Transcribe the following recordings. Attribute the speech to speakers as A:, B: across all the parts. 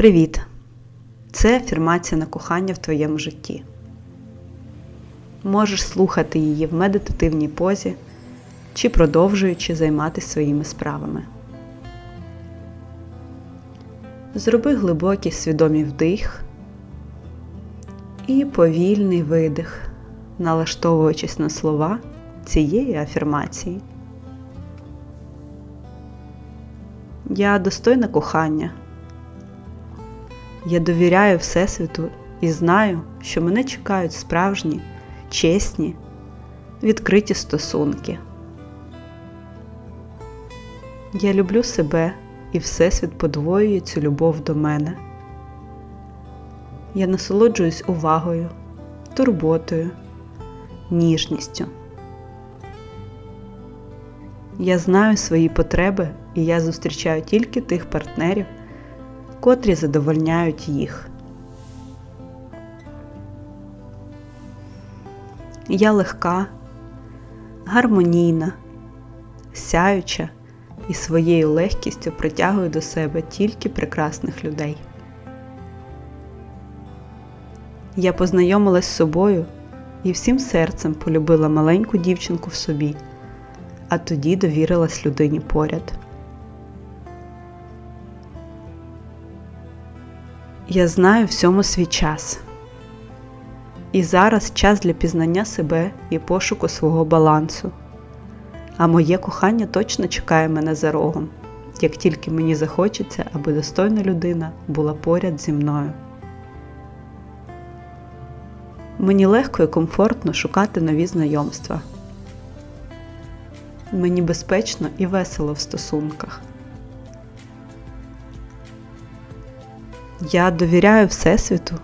A: Привіт! Це афірмація на кохання в твоєму житті. Можеш слухати її в медитативній позі чи продовжуючи займатися своїми справами. Зроби глибокий свідомий вдих і повільний видих, налаштовуючись на слова цієї афірмації. Я достойна кохання. Я довіряю Всесвіту і знаю, що мене чекають справжні, чесні, відкриті стосунки. Я люблю себе і Всесвіт подвоює цю любов до мене. Я насолоджуюсь увагою, турботою, ніжністю. Я знаю свої потреби і я зустрічаю тільки тих партнерів, котрі задовольняють їх. Я легка, гармонійна, сяюча і своєю легкістю притягую до себе тільки прекрасних людей. Я познайомилась з собою і всім серцем полюбила маленьку дівчинку в собі, а тоді довірилась людині поряд. Я знаю всьому свій час. І зараз час для пізнання себе і пошуку свого балансу. А моє кохання точно чекає мене за рогом, як тільки мені захочеться, аби достойна людина була поряд зі мною. Мені легко і комфортно шукати нові знайомства. Мені безпечно і весело в стосунках. Я довіряю Всесвіту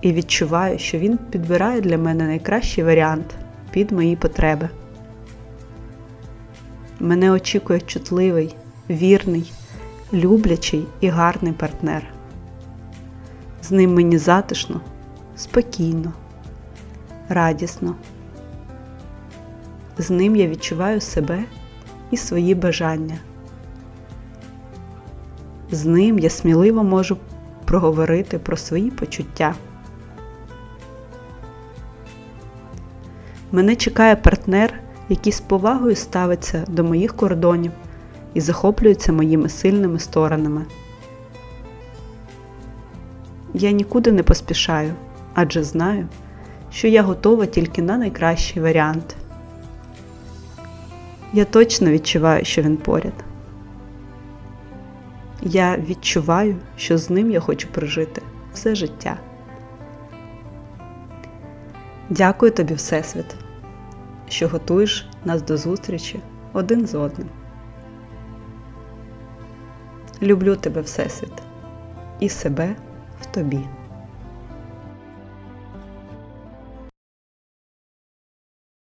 A: і відчуваю, що він підбирає для мене найкращий варіант під мої потреби. Мене очікує чутливий, вірний, люблячий і гарний партнер. З ним мені затишно, спокійно, радісно. З ним я відчуваю себе і свої бажання. З ним я сміливо можу проговорити про свої почуття. Мене чекає партнер, який з повагою ставиться до моїх кордонів і захоплюється моїми сильними сторонами. Я нікуди не поспішаю, адже знаю, що я готова тільки на найкращий варіант. Я точно відчуваю, що він поряд. Я відчуваю, що з ним я хочу прожити все життя. Дякую тобі, Всесвіт, що готуєш нас до зустрічі один з одним. Люблю тебе, Всесвіт, і себе в тобі.